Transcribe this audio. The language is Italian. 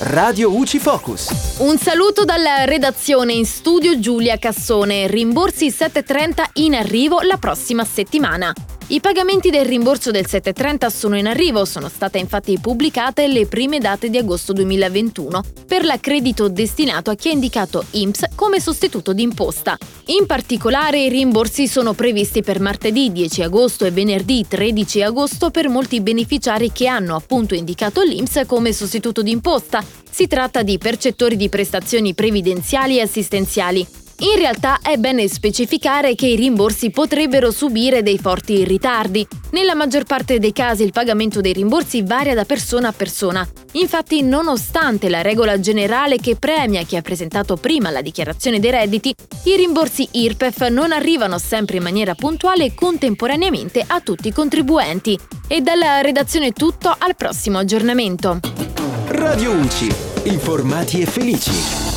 Radio UCI Focus. Un saluto dalla redazione in studio Giulia Cassone. Rimborsi 730 in arrivo la prossima settimana. I pagamenti del rimborso del 730 sono in arrivo, sono state infatti pubblicate le prime date di agosto 2021 per l'accredito destinato a chi ha indicato IMSS come sostituto d'imposta. In particolare i rimborsi sono previsti per martedì 10 agosto e venerdì 13 agosto per molti beneficiari che hanno appunto indicato l'IMSS come sostituto d'imposta. Si tratta di percettori di prestazioni previdenziali e assistenziali in realtà è bene specificare che i rimborsi potrebbero subire dei forti ritardi. Nella maggior parte dei casi il pagamento dei rimborsi varia da persona a persona. Infatti, nonostante la regola generale che premia chi ha presentato prima la dichiarazione dei redditi, i rimborsi IRPEF non arrivano sempre in maniera puntuale e contemporaneamente a tutti i contribuenti. E dalla redazione tutto al prossimo aggiornamento. Radio UCI. Informati e felici.